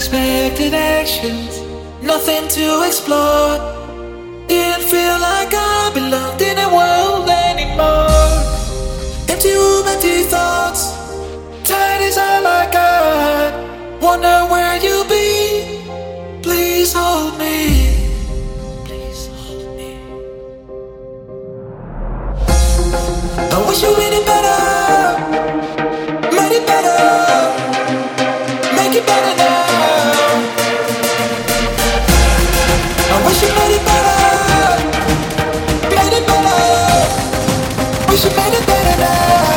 unexpected actions, nothing to explore. Didn't feel like I belonged in a world anymore. Empty room, empty thoughts, tired is all I got. Wonder where you'll be. Please hold me. Please hold me. I wish you made it better. You made it better now.